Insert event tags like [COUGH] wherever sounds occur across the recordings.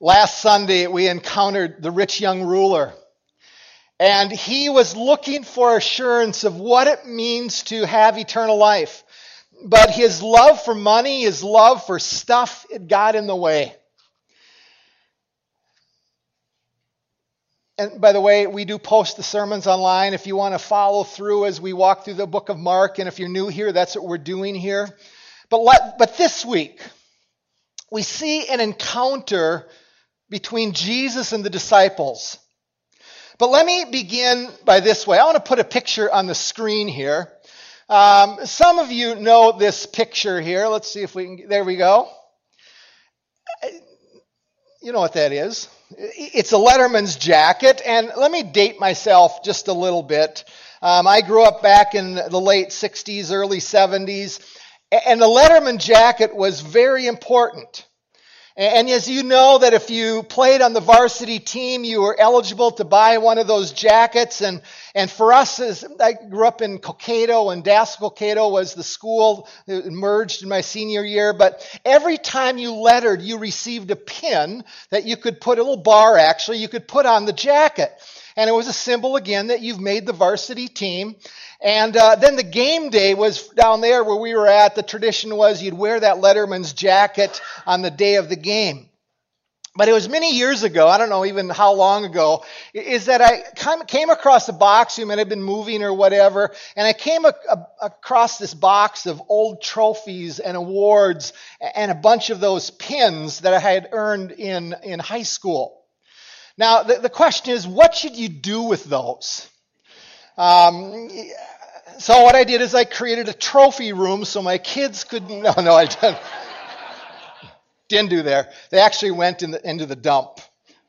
Last Sunday, we encountered the rich young ruler. And he was looking for assurance of what it means to have eternal life. But his love for money, his love for stuff, it got in the way. And by the way, we do post the sermons online if you want to follow through as we walk through the book of Mark. And if you're new here, that's what we're doing here. But, let, but this week, we see an encounter between Jesus and the disciples. But let me begin by this way. I want to put a picture on the screen here. Um, some of you know this picture here. Let's see if we can. There we go. You know what that is. It's a Letterman's jacket. And let me date myself just a little bit. Um, I grew up back in the late 60s, early 70s. And the Letterman jacket was very important. And as you know that if you played on the varsity team, you were eligible to buy one of those jackets. And, and for us, as I grew up in Cokato, and Dassel-Cokato was the school that merged in my senior year. But every time you lettered, you received a pin that you could put, a little bar actually, you could put on the jacket. And it was a symbol again that you've made the varsity team. And uh, then the game day was down there where we were at. The tradition was you'd wear that Letterman's jacket on the day of the game. But it was many years ago, I don't know even how long ago, is that I came across a box, you might have been moving or whatever, and I came a, a, across this box of old trophies and awards and a bunch of those pins that I had earned in, in high school. Now, the, the question is, what should you do with those? Um, so what I did is I created a trophy room so my kids could. [LAUGHS] No, no, I didn't. didn't do there. They actually went in the, into the dump.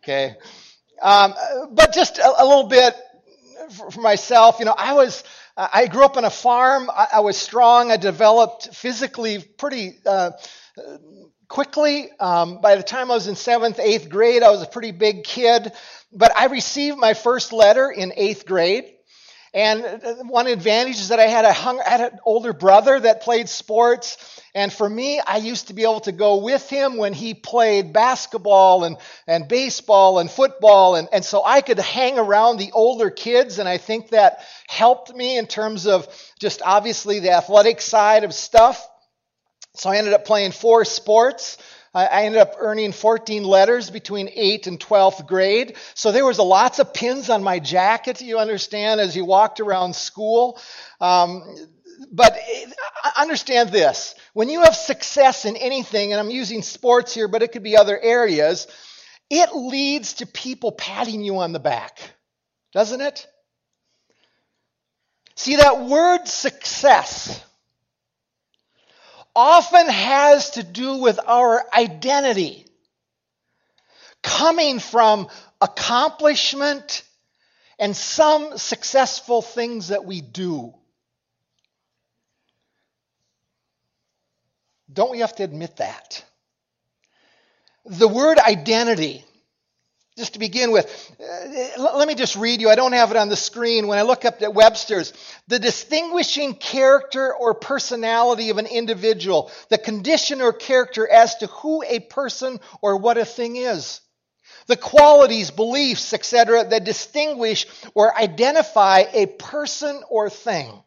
Okay, um, but just a, a, little bit for, myself. You know, I was. I grew up on a farm. I, I was strong. I developed physically pretty. Uh, quickly. Um, by the time I was in seventh, eighth grade, I was a pretty big kid. But I received my first letter in eighth grade. And one advantage is that I had, a hung, I had an older brother that played sports. And for me, I used to be able to go with him when he played basketball and, and baseball and football. And, and so I could hang around the older kids. And I think that helped me in terms of just obviously the athletic side of stuff. So I ended up playing four sports. I ended up earning 14 letters between 8th and 12th grade. So there was lots of pins on my jacket, you understand, as you walked around school. Um, but understand this when you have success in anything, and I'm using sports here, but it could be other areas, it leads to people patting you on the back, doesn't it? See, that word success often has to do with our identity coming from accomplishment and some successful things that we do. Don't we have to admit that? The word identity just to begin with, uh, let me just read you. I don't have it on the screen. When I look up at Webster's, the distinguishing character or personality of an individual, the condition or character as to who a person or what a thing is. The qualities, beliefs, etc., that distinguish or identify a person or thing.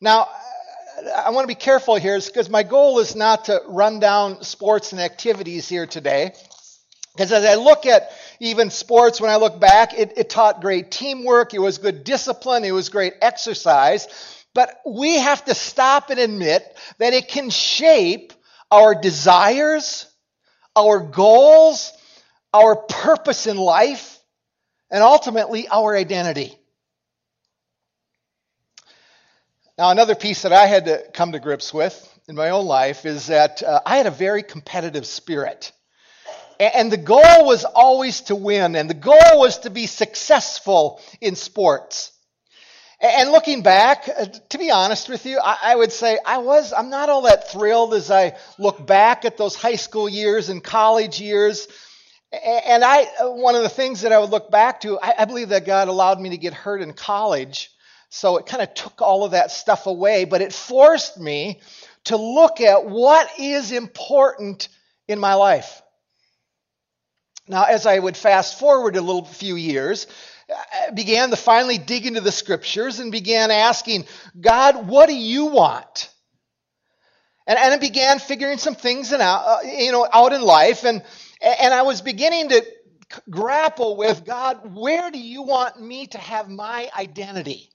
Now, I want to be careful here because my goal is not to run down sports and activities here today. Because as I look at even sports, when I look back, it, it taught great teamwork, it was good discipline, it was great exercise. But we have to stop and admit that it can shape our desires, our goals, our purpose in life, and ultimately our identity. Now, another piece that I had to come to grips with in my own life is that uh, I had a very competitive spirit. And the goal was always to win, and the goal was to be successful in sports. And looking back, uh, to be honest with you, I would say I was, I'm not all that thrilled as I look back at those high school years and college years. And I, uh, one of the things that I would look back to, I believe that God allowed me to get hurt in college. So it kind of took all of that stuff away, but it forced me to look at what is important in my life. Now, as I would fast forward a little few years, I began to finally dig into the scriptures and began asking, God, what do you want? And, and I began figuring some things in out, uh, you know, out in life, and, and I was beginning to grapple with God, where do you want me to have my identity?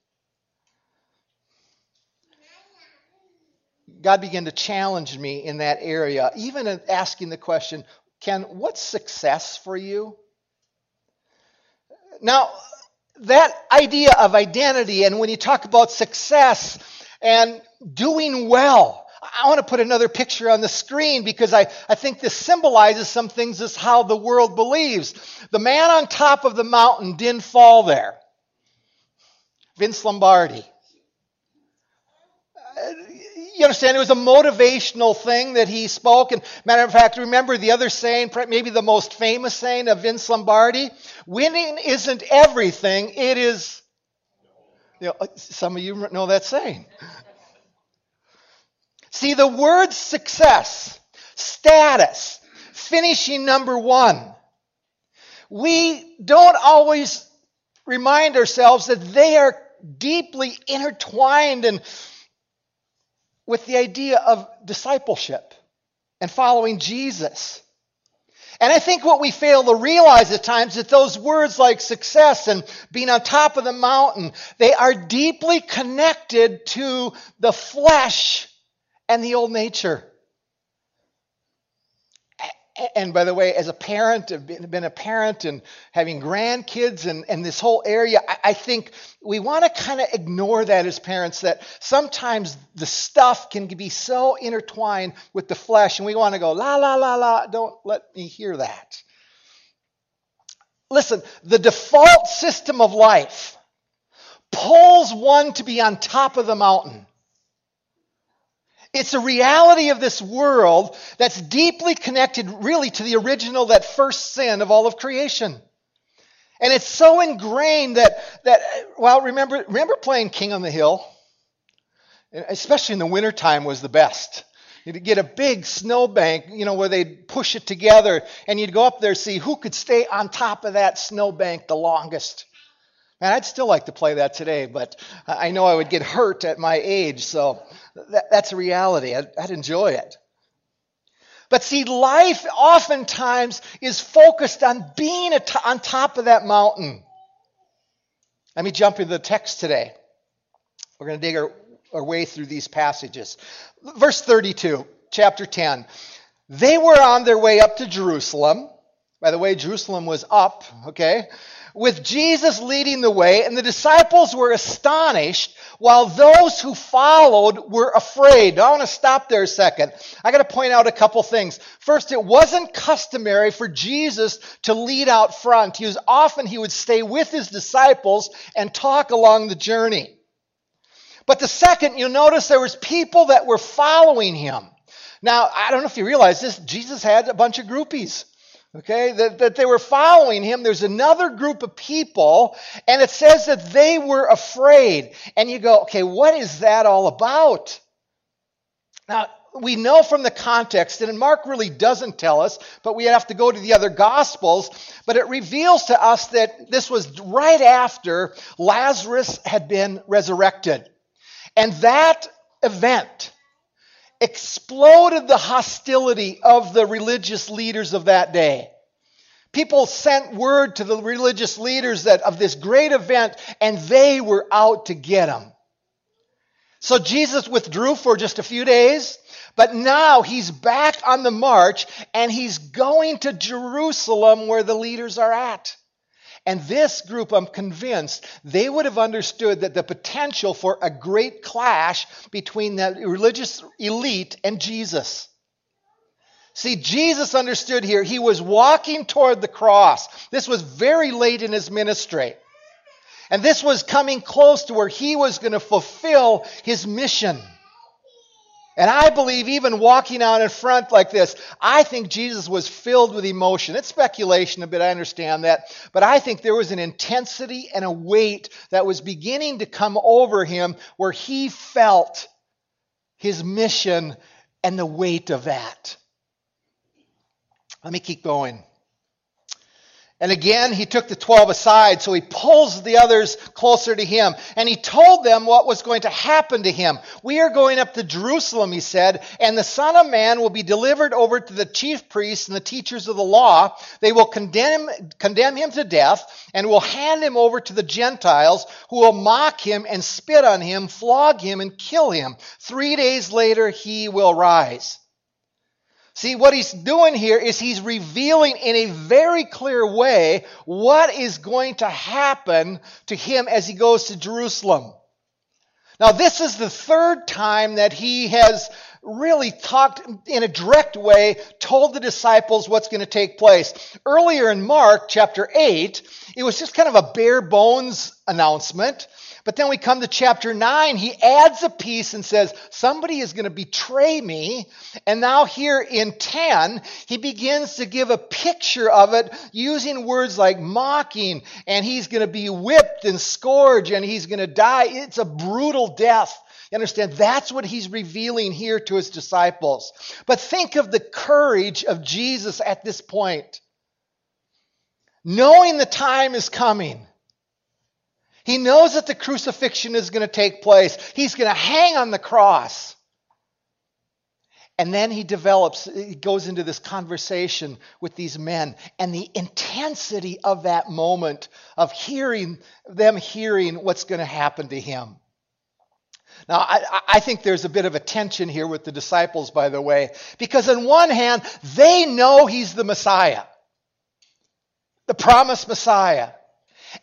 God began to challenge me in that area, even asking the question, Ken, what's success for you? Now, that idea of identity, and when you talk about success and doing well, I want to put another picture on the screen because I, I think this symbolizes some things as how the world believes. The man on top of the mountain didn't fall there. Vince Lombardi. You understand? It was a motivational thing that he spoke. And matter of fact, remember the other saying, maybe the most famous saying of Vince Lombardi? Winning isn't everything, it is. You know, uh, some of you know that saying. See, the word success, status, finishing number one, we don't always remind ourselves that they are deeply intertwined and with the idea of discipleship and following Jesus. And I think what we fail to realize at times is that those words like success and being on top of the mountain, they are deeply connected to the flesh and the old nature and by the way, as a parent, I've been a parent and having grandkids and, and this whole area, I, I think we want to kind of ignore that as parents that sometimes the stuff can be so intertwined with the flesh and we want to go, la, la, la, la, don't let me hear that. Listen, the default system of life pulls one to be on top of the mountain. It's a reality of this world that's deeply connected, really, to the original, that first sin of all of creation. And it's so ingrained that, that well, remember, remember playing King on the Hill? Especially in the wintertime was the best. You'd get a big snowbank, you know, where they'd push it together, and you'd go up there see who could stay on top of that snowbank the longest. And I'd still like to play that today, but I know I would get hurt at my age, so that, that's a reality. I'd, I'd enjoy it. But see, life oftentimes is focused on being on top of that mountain. Let me jump into the text today. We're going to dig our, our way through these passages. Verse 32, chapter 10. They were on their way up to Jerusalem. By the way, Jerusalem was up, okay? With Jesus leading the way, and the disciples were astonished, while those who followed were afraid. Now, I want to stop there a second. I got to point out a couple things. First, it wasn't customary for Jesus to lead out front. He was often he would stay with his disciples and talk along the journey. But the second, you'll notice there was people that were following him. Now, I don't know if you realize this, Jesus had a bunch of groupies okay, that, that they were following him. There's another group of people, and it says that they were afraid. And you go, okay, what is that all about? Now, we know from the context, and Mark really doesn't tell us, but we have to go to the other Gospels, but it reveals to us that this was right after Lazarus had been resurrected. And that event, exploded the hostility of the religious leaders of that day. People sent word to the religious leaders that of this great event, and they were out to get him. So Jesus withdrew for just a few days, but now he's back on the march and he's going to Jerusalem where the leaders are at. And this group, I'm convinced, they would have understood that the potential for a great clash between the religious elite and Jesus. See, Jesus understood here, he was walking toward the cross. This was very late in his ministry. And this was coming close to where he was going to fulfill his mission. And I believe even walking out in front like this, I think Jesus was filled with emotion. It's speculation a bit, I understand that. But I think there was an intensity and a weight that was beginning to come over him where he felt his mission and the weight of that. Let me keep going. And again, he took the twelve aside, so he pulls the others closer to him. And he told them what was going to happen to him. We are going up to Jerusalem, he said, and the Son of Man will be delivered over to the chief priests and the teachers of the law. They will condemn, condemn him to death and will hand him over to the Gentiles, who will mock him and spit on him, flog him, and kill him. Three days later, he will rise. See, what he's doing here is he's revealing in a very clear way what is going to happen to him as he goes to Jerusalem. Now, this is the third time that he has really talked in a direct way, told the disciples what's going to take place. Earlier in Mark chapter 8, it was just kind of a bare bones announcement. But then we come to chapter 9, he adds a piece and says, Somebody is going to betray me. And now, here in 10, he begins to give a picture of it using words like mocking, and he's going to be whipped and scourged, and he's going to die. It's a brutal death. You understand? That's what he's revealing here to his disciples. But think of the courage of Jesus at this point. Knowing the time is coming he knows that the crucifixion is going to take place. He's going to hang on the cross. And then he develops, he goes into this conversation with these men, and the intensity of that moment of hearing them hearing what's going to happen to him. Now, I, I, think there's a bit of a tension here with the disciples, by the way, because on one hand, they know he's the Messiah, the promised Messiah.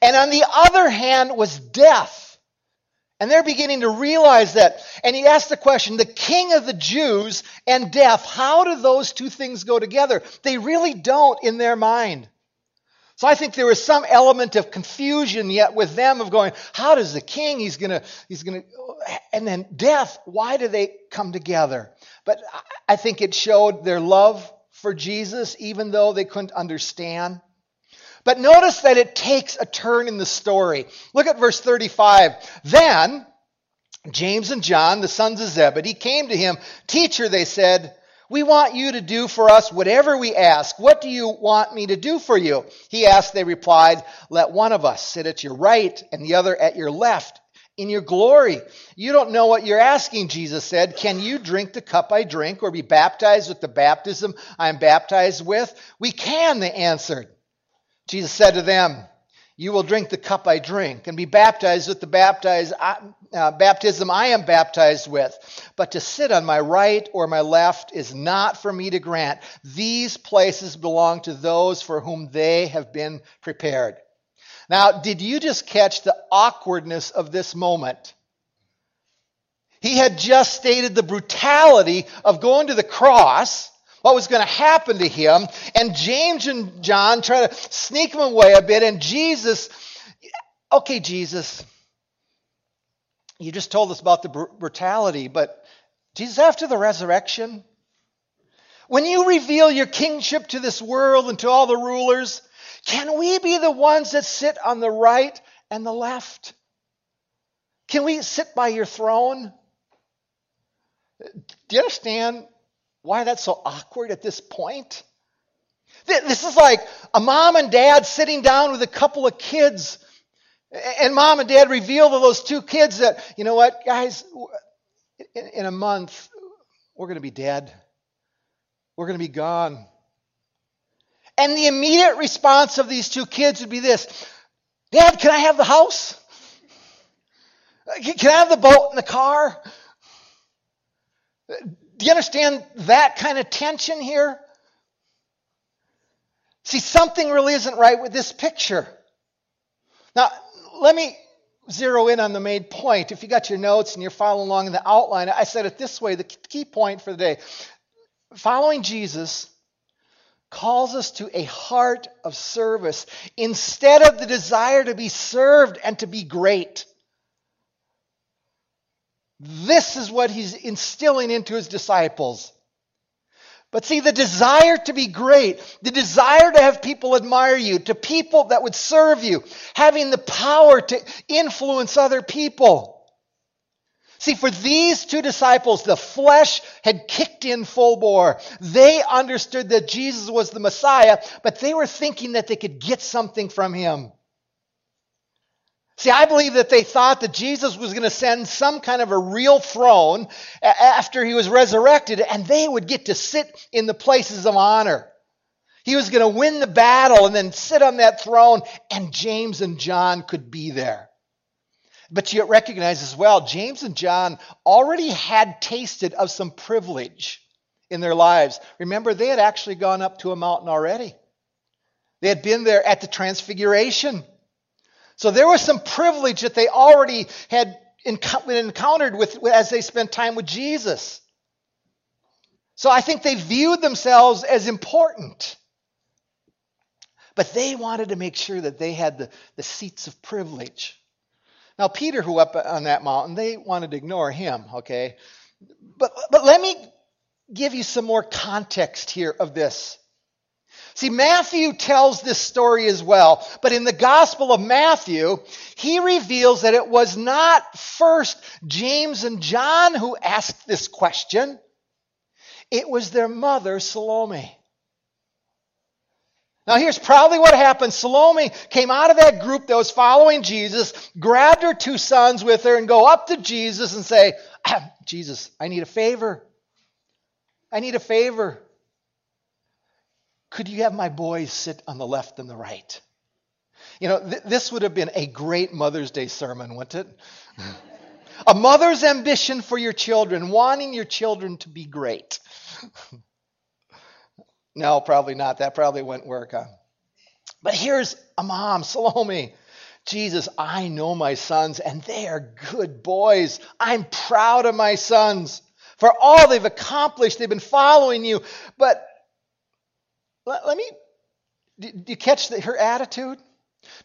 And on the other hand was death. And they're beginning to realize that. And he asked the question the king of the Jews and death, how do those two things go together? They really don't in their mind. So I think there was some element of confusion yet with them of going, how does the king, he's going to, he's going to, and then death, why do they come together? But I think it showed their love for Jesus, even though they couldn't understand. But notice that it takes a turn in the story. Look at verse 35. Then James and John, the sons of Zebedee, came to him. Teacher, they said, we want you to do for us whatever we ask. What do you want me to do for you? He asked, they replied, Let one of us sit at your right and the other at your left in your glory. You don't know what you're asking, Jesus said. Can you drink the cup I drink or be baptized with the baptism I am baptized with? We can, they answered. Jesus said to them, You will drink the cup I drink and be baptized with the baptized, uh, baptism I am baptized with. But to sit on my right or my left is not for me to grant. These places belong to those for whom they have been prepared. Now, did you just catch the awkwardness of this moment? He had just stated the brutality of going to the cross what was going to happen to him. And James and John try to sneak him away a bit. And Jesus, okay, Jesus, you just told us about the brutality, but Jesus, after the resurrection, when you reveal your kingship to this world and to all the rulers, can we be the ones that sit on the right and the left? Can we sit by your throne? Do you understand why that's so awkward at this point? This is like a mom and dad sitting down with a couple of kids, and mom and dad reveal to those two kids that, you know what, guys, in a month, we're going to be dead. We're going to be gone. And the immediate response of these two kids would be this Dad, can I have the house? Can I have the boat and the car? You understand that kind of tension here? See, something really isn't right with this picture. Now, let me zero in on the main point. If you got your notes and you're following along in the outline, I said it this way the key point for the day. Following Jesus calls us to a heart of service instead of the desire to be served and to be great. This is what he's instilling into his disciples. But see, the desire to be great, the desire to have people admire you, to people that would serve you, having the power to influence other people. See, for these two disciples, the flesh had kicked in full bore. They understood that Jesus was the Messiah, but they were thinking that they could get something from him. See, I believe that they thought that Jesus was going to send some kind of a real throne after he was resurrected, and they would get to sit in the places of honor. He was going to win the battle and then sit on that throne, and James and John could be there. But you recognize as well, James and John already had tasted of some privilege in their lives. Remember, they had actually gone up to a mountain already, they had been there at the Transfiguration. So there was some privilege that they already had encountered with as they spent time with Jesus. So I think they viewed themselves as important. But they wanted to make sure that they had the, the seats of privilege. Now, Peter, who up on that mountain, they wanted to ignore him, okay? But, but let me give you some more context here of this. See, Matthew tells this story as well, but in the Gospel of Matthew, he reveals that it was not first James and John who asked this question, it was their mother, Salome. Now, here's probably what happened. Salome came out of that group that was following Jesus, grabbed her two sons with her, and go up to Jesus and say, [CLEARS THROAT] Jesus, I need a favor. I need a favor. Could you have my boys sit on the left and the right? You know, th- this would have been a great Mother's Day sermon, wouldn't it? [LAUGHS] a mother's ambition for your children, wanting your children to be great. [LAUGHS] No, probably not. That probably wouldn't work. Huh? But here's a mom, Salome. Jesus, I know my sons, and they are good boys. I'm proud of my sons for all they've accomplished. They've been following you. But let, let me, do you catch the, her attitude?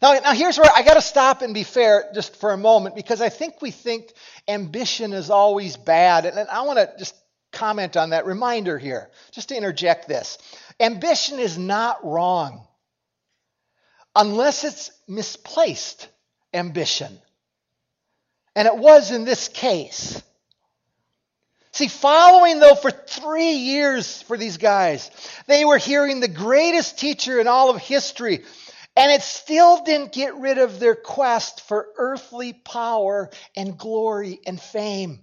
Now, now here's where I got to stop and be fair just for a moment because I think we think ambition is always bad. And, and I want to just comment on that reminder here, just to interject this. Ambition is not wrong unless it's misplaced ambition. And it was in this case. See, following though for three years for these guys, they were hearing the greatest teacher in all of history, and it still didn't get rid of their quest for earthly power and glory and fame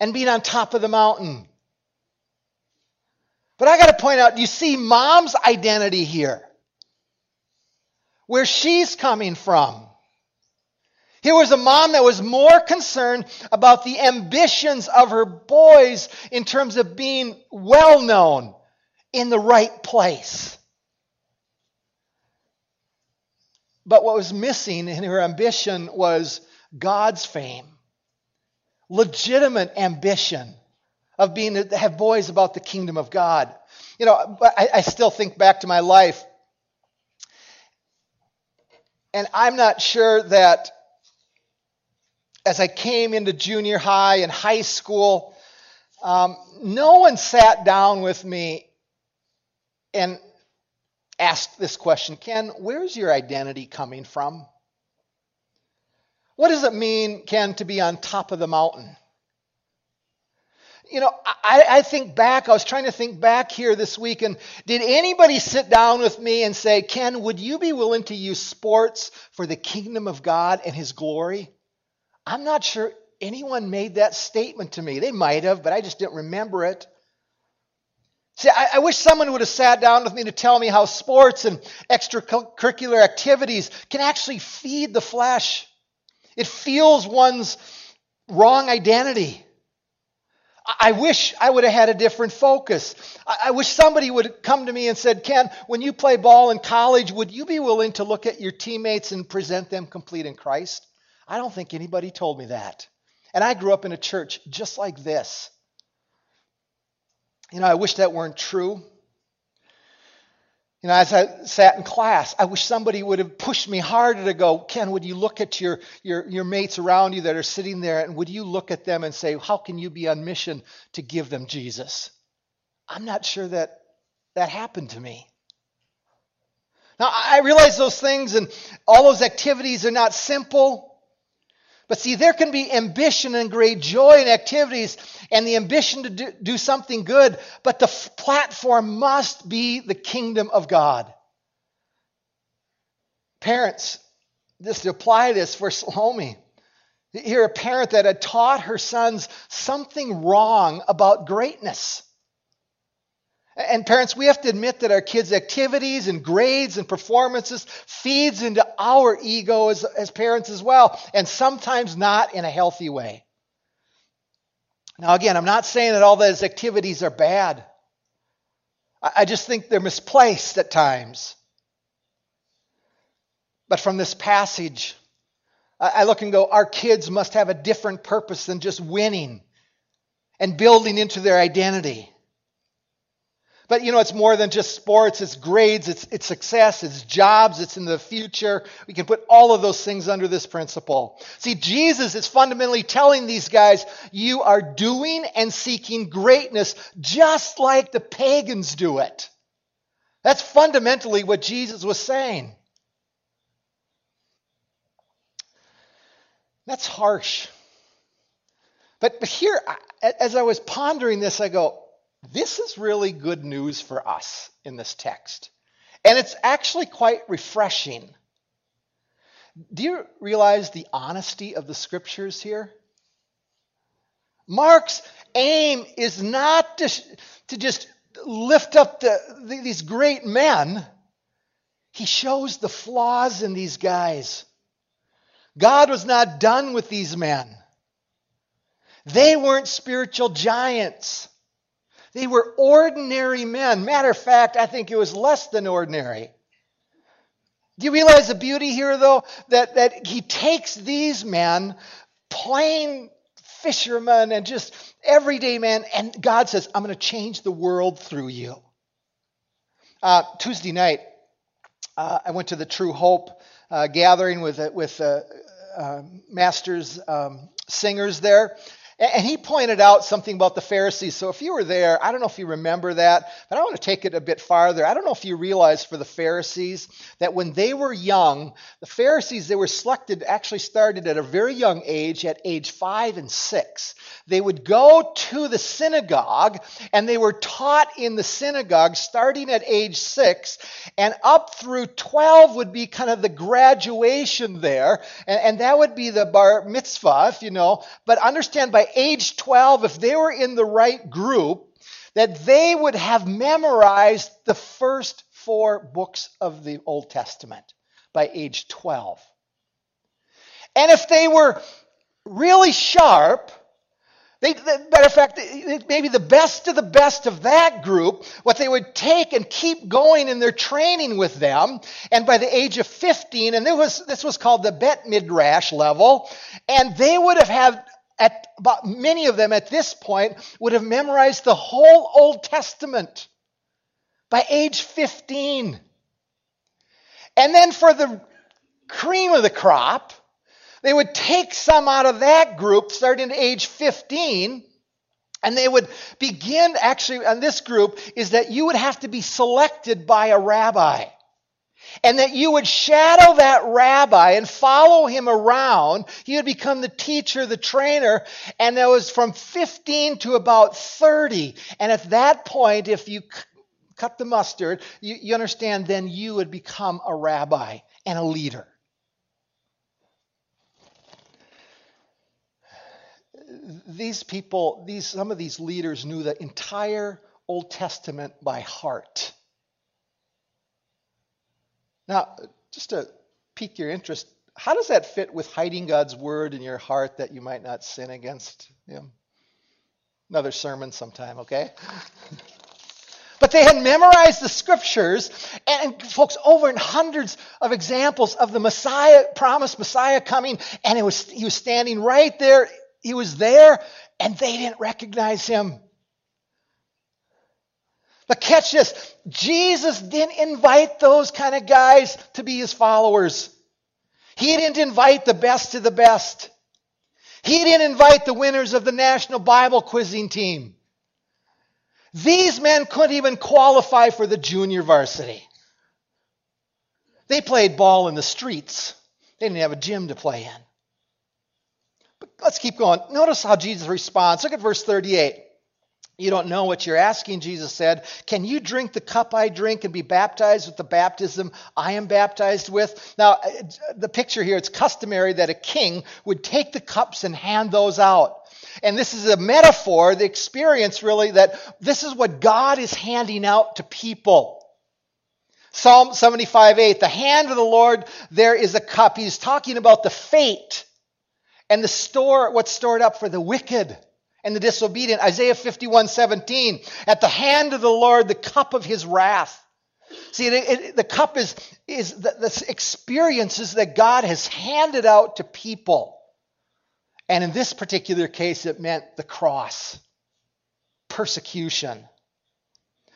and being on top of the mountain. But I got to point out, you see mom's identity here. Where she's coming from. Here was a mom that was more concerned about the ambitions of her boys in terms of being well known in the right place. But what was missing in her ambition was God's fame, legitimate ambition of being to have boys about the kingdom of God. You know, I, I still think back to my life, and I'm not sure that as I came into junior high and high school, um, no one sat down with me and asked this question Ken, where's your identity coming from? What does it mean, Ken, to be on top of the mountain? you know, I, I, think back, I was trying to think back here this week, and did anybody sit down with me and say, Ken, would you be willing to use sports for the kingdom of God and his glory? I'm not sure anyone made that statement to me. They might have, but I just didn't remember it. See, I, I wish someone would have sat down with me to tell me how sports and extracurricular activities can actually feed the flesh. It fuels one's wrong identity. I wish I would have had a different focus. I wish somebody would come to me and said, Ken, when you play ball in college, would you be willing to look at your teammates and present them complete in Christ? I don't think anybody told me that. And I grew up in a church just like this. You know, I wish that weren't true. You know, as I sat in class, I wish somebody would have pushed me harder to go, Ken, would you look at your, your, your mates around you that are sitting there and would you look at them and say, how can you be on mission to give them Jesus? I'm not sure that that happened to me. Now, I realize those things and all those activities are not simple, But see, there can be ambition and great joy in activities and the ambition to do, do something good, but the f- platform must be the kingdom of God. Parents, just apply this for Salome. Here, a parent that had taught her sons something wrong about greatness. And parents, we have to admit that our kids' activities and grades and performances feeds into our ego as, as parents as well, and sometimes not in a healthy way. Now, again, I'm not saying that all those activities are bad. I, I just think they're misplaced at times. But from this passage, I, I look and go, our kids must have a different purpose than just winning and building into their identity. But you know, it's more than just sports, it's grades, it's, it's success, it's jobs, it's in the future. We can put all of those things under this principle. See, Jesus is fundamentally telling these guys, you are doing and seeking greatness just like the pagans do it. That's fundamentally what Jesus was saying. That's harsh. But, but here, as I was pondering this, I go, this is really good news for us in this text. And it's actually quite refreshing. Do you realize the honesty of the scriptures here? Mark's aim is not to, to just lift up the, the, these great men, he shows the flaws in these guys. God was not done with these men. They weren't spiritual giants. They were ordinary men. Matter of fact, I think it was less than ordinary. Do you realize the beauty here, though? That, that he takes these men, plain fishermen and just everyday men, and God says, I'm going to change the world through you. Uh, Tuesday night, uh, I went to the True Hope uh, gathering with, with uh, uh, Masters um, singers there. And he pointed out something about the Pharisees. So if you were there, I don't know if you remember that, but I want to take it a bit farther. I don't know if you realize for the Pharisees that when they were young, the Pharisees, they were selected, actually started at a very young age, at age five and six. They would go to the synagogue and they were taught in the synagogue starting at age six and up through 12 would be kind of the graduation there. And, and that would be the bar mitzvah, if you know. But understand by age 12, if they were in the right group, that they would have memorized the first four books of the Old Testament by age 12. And if they were really sharp, they, matter of fact, maybe the best of the best of that group, what they would take and keep going in their training with them, and by the age of 15, and was, this was called the Bet Midrash level, and they would have had at about many of them at this point would have memorized the whole Old Testament by age 15. And then for the cream of the crop, they would take some out of that group starting at age 15 and they would begin actually on this group is that you would have to be selected by a rabbi and that you would shadow that rabbi and follow him around. He would become the teacher, the trainer, and that was from 15 to about 30. And at that point, if you cut the mustard, you, you understand, then you would become a rabbi and a leader. These people, these, some of these leaders knew the entire Old Testament by heart. Now, just to pique your interest, how does that fit with hiding God's word in your heart that you might not sin against Him? Another sermon sometime, okay? [LAUGHS] But they had memorized the scriptures, and folks, over in hundreds of examples of the Messiah, promised Messiah coming, and it was he was standing right there. He was there, and they didn't recognize him. But catch this Jesus didn't invite those kind of guys to be his followers. He didn't invite the best of the best. He didn't invite the winners of the National Bible Quizzing Team. These men couldn't even qualify for the junior varsity. They played ball in the streets, they didn't have a gym to play in. But let's keep going. Notice how Jesus responds. Look at verse 38. You don't know what you're asking, Jesus said. Can you drink the cup I drink and be baptized with the baptism I am baptized with? Now, the picture here, it's customary that a king would take the cups and hand those out. And this is a metaphor, the experience really, that this is what God is handing out to people. Psalm 75 8, the hand of the Lord, there is a cup. He's talking about the fate and the store, what's stored up for the wicked and the disobedient. Isaiah 51 17, at the hand of the Lord, the cup of his wrath. See, it, it, the cup is, is the, the experiences that God has handed out to people. And in this particular case, it meant the cross, persecution.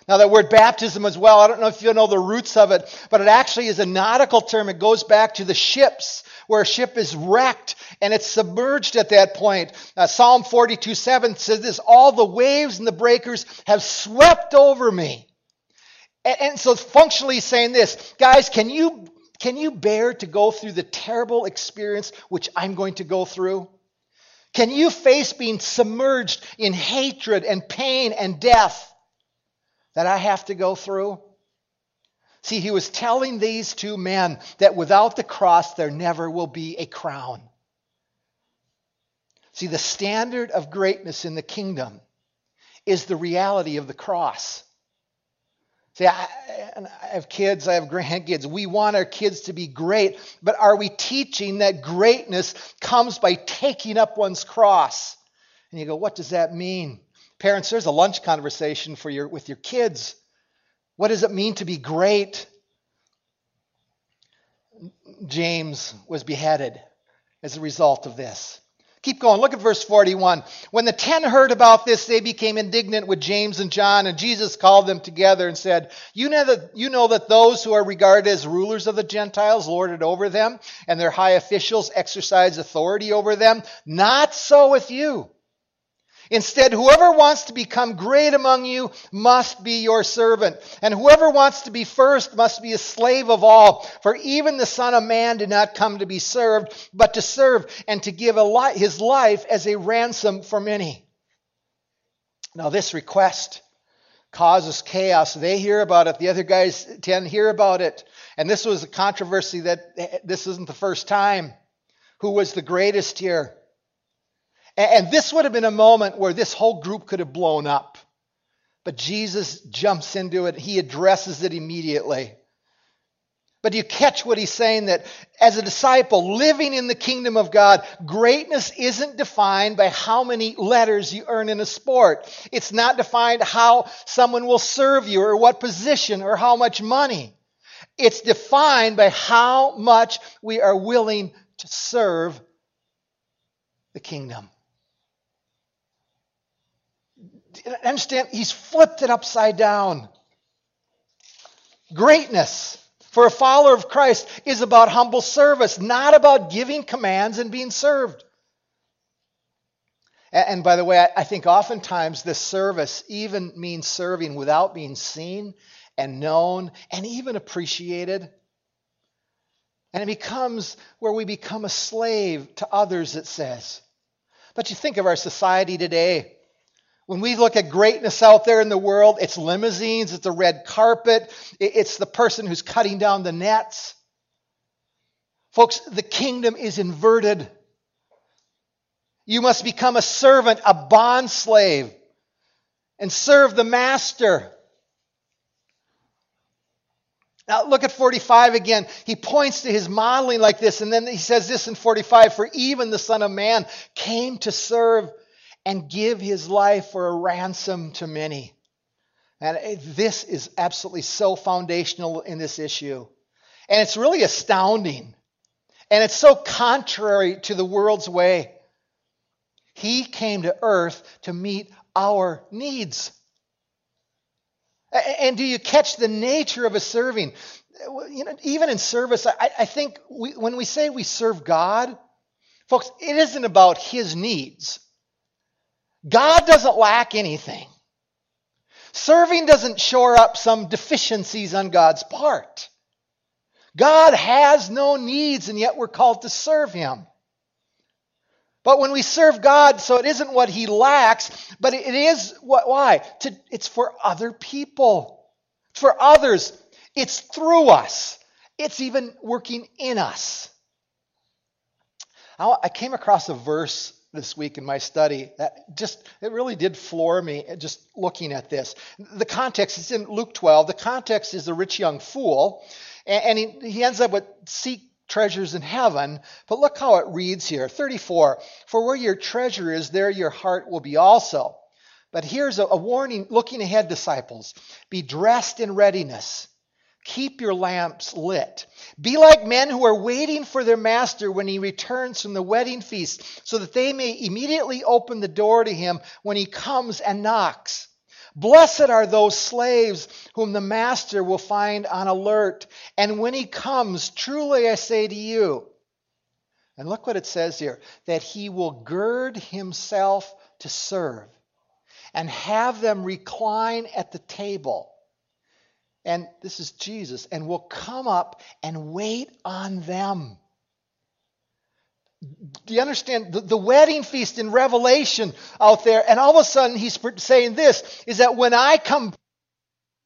Now, that word baptism as well, I don't know if you know the roots of it, but it actually is a nautical term. It goes back to the ships, where a ship is wrecked and it's submerged at that point. Uh, Psalm 42 7 says this All the waves and the breakers have swept over me. And, and so, functionally saying this, guys, can you, can you bear to go through the terrible experience which I'm going to go through? Can you face being submerged in hatred and pain and death that I have to go through? See, he was telling these two men that without the cross, there never will be a crown. See, the standard of greatness in the kingdom is the reality of the cross. See, I, I, have kids, I have grandkids. We want our kids to be great, but are we teaching that greatness comes by taking up one's cross? And you go, what does that mean? Parents, there's a lunch conversation for your, with your kids. What does it mean to be great? James was beheaded as a result of this. Keep going. Look at verse 41. When the ten heard about this, they became indignant with James and John, and Jesus called them together and said, You know that, you know that those who are regarded as rulers of the Gentiles lord it over them, and their high officials exercise authority over them. Not so with you. Instead, whoever wants to become great among you must be your servant. And whoever wants to be first must be a slave of all. For even the Son of Man did not come to be served, but to serve and to give li- his life as a ransom for many. Now, this request causes chaos. They hear about it. The other guys tend to hear about it. And this was a controversy that eh, this isn't the first time. Who was the greatest here? And this would have been a moment where this whole group could have blown up. But Jesus jumps into it, he addresses it immediately. But do you catch what he's saying? That as a disciple living in the kingdom of God, greatness isn't defined by how many letters you earn in a sport. It's not defined how someone will serve you or what position or how much money. It's defined by how much we are willing to serve the kingdom. Understand, he's flipped it upside down. Greatness for a follower of Christ is about humble service, not about giving commands and being served. And by the way, I think oftentimes this service even means serving without being seen and known and even appreciated. And it becomes where we become a slave to others, it says. But you think of our society today. When we look at greatness out there in the world, it's limousines, it's the red carpet, it's the person who's cutting down the nets. Folks, the kingdom is inverted. You must become a servant, a bond slave, and serve the master. Now, look at 45 again. He points to his modeling like this, and then he says this in 45 For even the Son of Man came to serve and give his life for a ransom to many. And this is absolutely so foundational in this issue. And it's really astounding. And it's so contrary to the world's way. He came to earth to meet our needs. And do you catch the nature of a serving? You know, even in service, I, I think we, when we say we serve God, folks, it isn't about His needs. God doesn't lack anything. Serving doesn't shore up some deficiencies on God's part. God has no needs, and yet we're called to serve Him. But when we serve God, so it isn't what He lacks, but it is what, why? To, it's for other people, it's for others. It's through us, it's even working in us. I came across a verse this week in my study that just it really did floor me just looking at this the context is in luke 12 the context is the rich young fool and, he, he ends up with seek treasures in heaven. But look how it reads here 34 For where your treasure is, there your heart will be also. But here's a, a warning looking ahead, disciples be dressed in readiness. Keep your lamps lit. Be like men who are waiting for their master when he returns from the wedding feast, so that they may immediately open the door to him when he comes and knocks. Blessed are those slaves whom the master will find on alert. And when he comes, truly I say to you, and look what it says here that he will gird himself to serve and have them recline at the table. And this is Jesus, and will come up and wait on them do you understand the, the, wedding feast in Revelation out there? And all of a sudden, he's saying this is that when I come,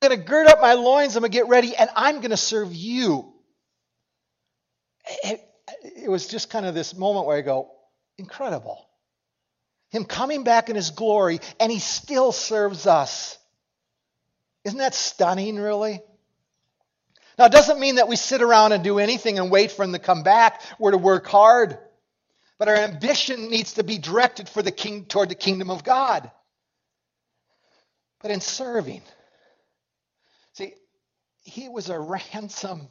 I'm going to gird up my loins, I'm going to get ready, and I'm going to serve you. It, it was just kind of this moment where I go, incredible. Him coming back in his glory, and he still serves us. Isn't that stunning, really? Now, it doesn't mean that we sit around and do anything and wait for him to come back. We're to work hard. But our ambition needs to be directed for the king toward the kingdom of God. But in serving, see, he was a ransom.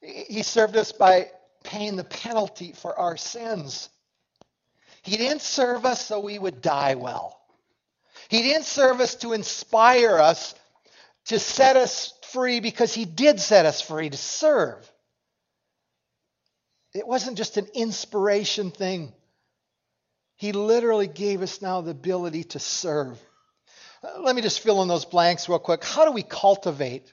He served us by paying the penalty for our sins. He didn't serve us so we would die well. He didn't serve us to inspire us, to set us free, because He did set us free to serve. It wasn't just an inspiration thing. He literally gave us now the ability to serve. Uh, let me just fill in those blanks real quick. How do we cultivate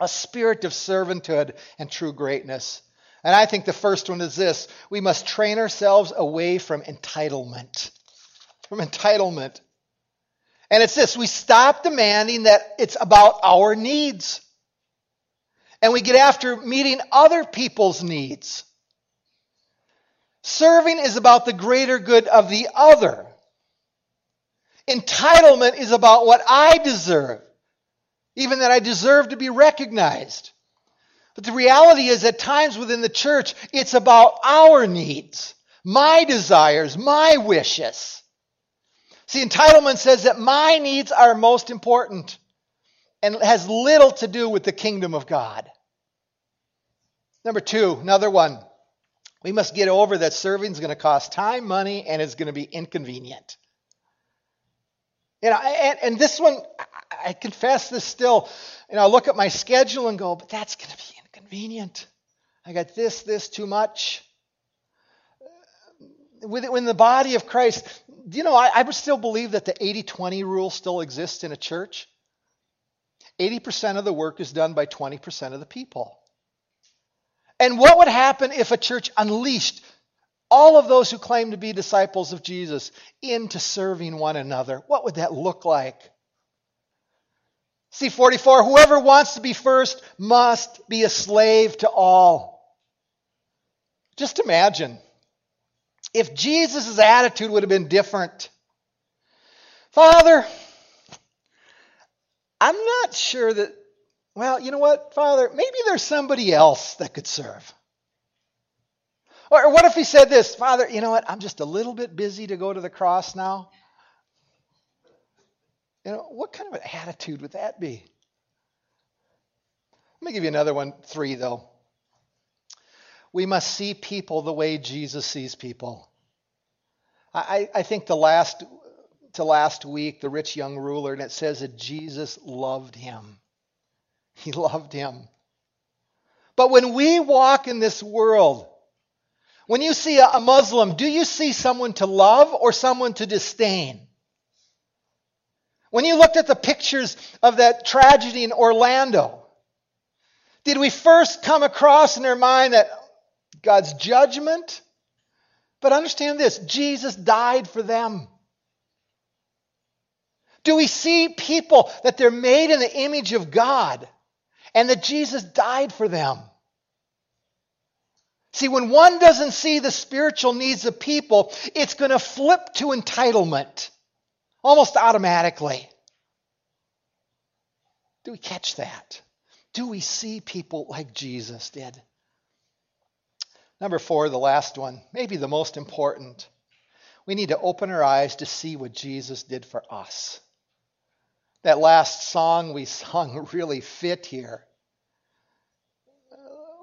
a spirit of servanthood and true greatness? And I think the first one is this we must train ourselves away from entitlement. From entitlement. And it's this we stop demanding that it's about our needs. And we get after meeting other people's needs. Serving is about the greater good of the other. Entitlement is about what I deserve, even that I deserve to be recognized. But the reality is, at times within the church, it's about our needs, my desires, my wishes. See, entitlement says that my needs are most important and has little to do with the kingdom of God. Number two, another one. We must get over that serving is going to cost time, money, and it's going to be inconvenient. You know, and, and this one, I, confess this still. You know, I look at my schedule and go, but that's going to be inconvenient. I got this, this, too much. Within the body of Christ, you know, I, I still believe that the 80 20 rule still exists in a church. 80% of the work is done by 20% of the people. And what would happen if a church unleashed all of those who claim to be disciples of Jesus into serving one another? What would that look like? See 44 whoever wants to be first must be a slave to all. Just imagine if Jesus' attitude would have been different. Father, I'm not sure that well, you know what, Father? Maybe there's somebody else that could serve. Or what if he said this, Father, you know what? I'm just a little bit busy to go to the cross now. You know, what kind of an attitude would that be? Let me give you another one, three though. We must see people the way Jesus sees people. I, I think the last to last week, the rich young ruler, and it says that Jesus loved him. He [LAUGHS] loved him. But when we walk in this world, when you see a Muslim, do you see someone to love or someone to disdain? When you looked at the pictures of that tragedy in Orlando, did we first come across in our mind that God's judgment? But understand this Jesus died for them. Do we see people that they're made in the image of God and that Jesus died for them? See, when one doesn't see the spiritual needs of people, it's going to flip to entitlement almost automatically. Do we catch that? Do we see people like Jesus did? Number four, the last one, maybe the most important. We need to open our eyes to see what Jesus did for us. That last song we sung [LAUGHS] really fit here.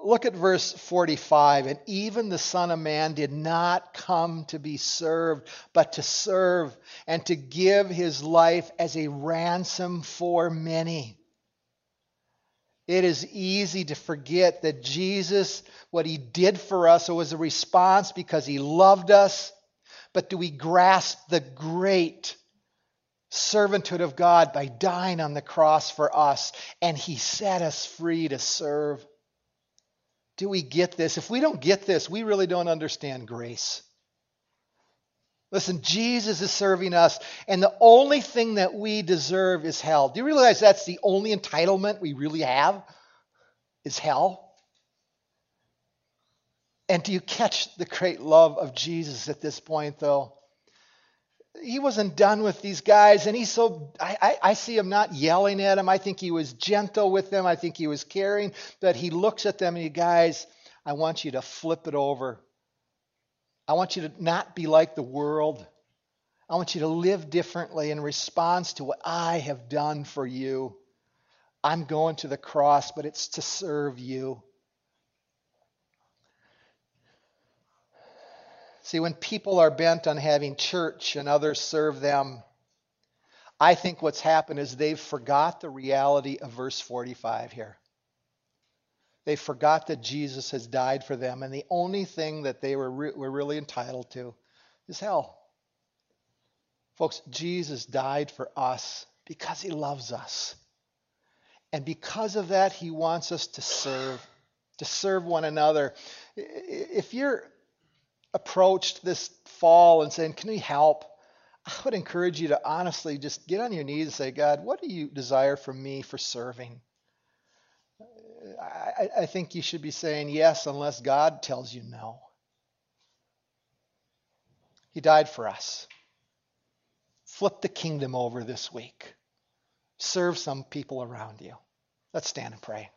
Look at verse 45. And even the Son of Man did not come to be served, but to serve and to give his life as a ransom for many. It is easy to forget that Jesus, what he did for us, it was a response because he loved us. But do we grasp the great servanthood of God by dying on the cross for us? And he set us free to serve. Do we get this? If we don't get this, we really don't understand grace. Listen, Jesus is serving us, and the only thing that we deserve is hell. Do you realize that's the only entitlement we really have? Is hell? And do you catch the great love of Jesus at this point, though? He wasn't done with these guys, and he's so. I, I, I see him not yelling at them. I think he was gentle with them. I think he was caring. But he looks at them and he, guys, I want you to flip it over I want you to not be like the world. I want you to live differently in response to what I have done for you. I'm going to the cross, but it's to serve you. See, when people are bent on having church and others serve them, I think what's happened is they've forgot the reality of verse 45 here. They forgot that Jesus has died for them, and the only thing that they were, re- were really entitled to is hell. Folks, Jesus died for us because he loves us. And because of that, he wants us to serve, to serve one another. If you're approached this fall and saying, Can we help? I would encourage you to honestly just get on your knees and say, God, what do you desire from me for serving? I, I think you should be saying yes unless God tells you no. He died for us. Flip the kingdom over this week. Serve some people around you. Let's stand and pray.